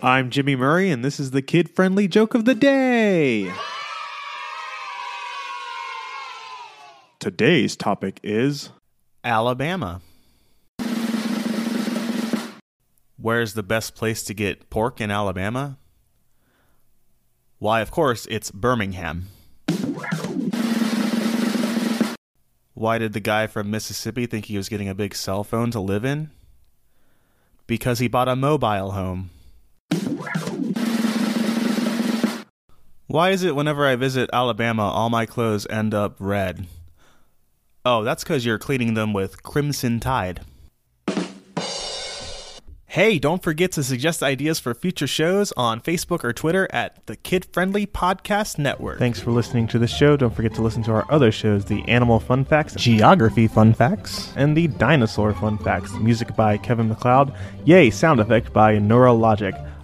I'm Jimmy Murray, and this is the kid friendly joke of the day. Today's topic is Alabama. Where's the best place to get pork in Alabama? Why, of course, it's Birmingham. Why did the guy from Mississippi think he was getting a big cell phone to live in? Because he bought a mobile home. Why is it whenever I visit Alabama, all my clothes end up red? Oh, that's because you're cleaning them with Crimson Tide. Hey, don't forget to suggest ideas for future shows on Facebook or Twitter at the Kid Friendly Podcast Network. Thanks for listening to the show. Don't forget to listen to our other shows the Animal Fun Facts, Geography Fun Facts, and the Dinosaur Fun Facts. Music by Kevin MacLeod. Yay, sound effect by Neurologic.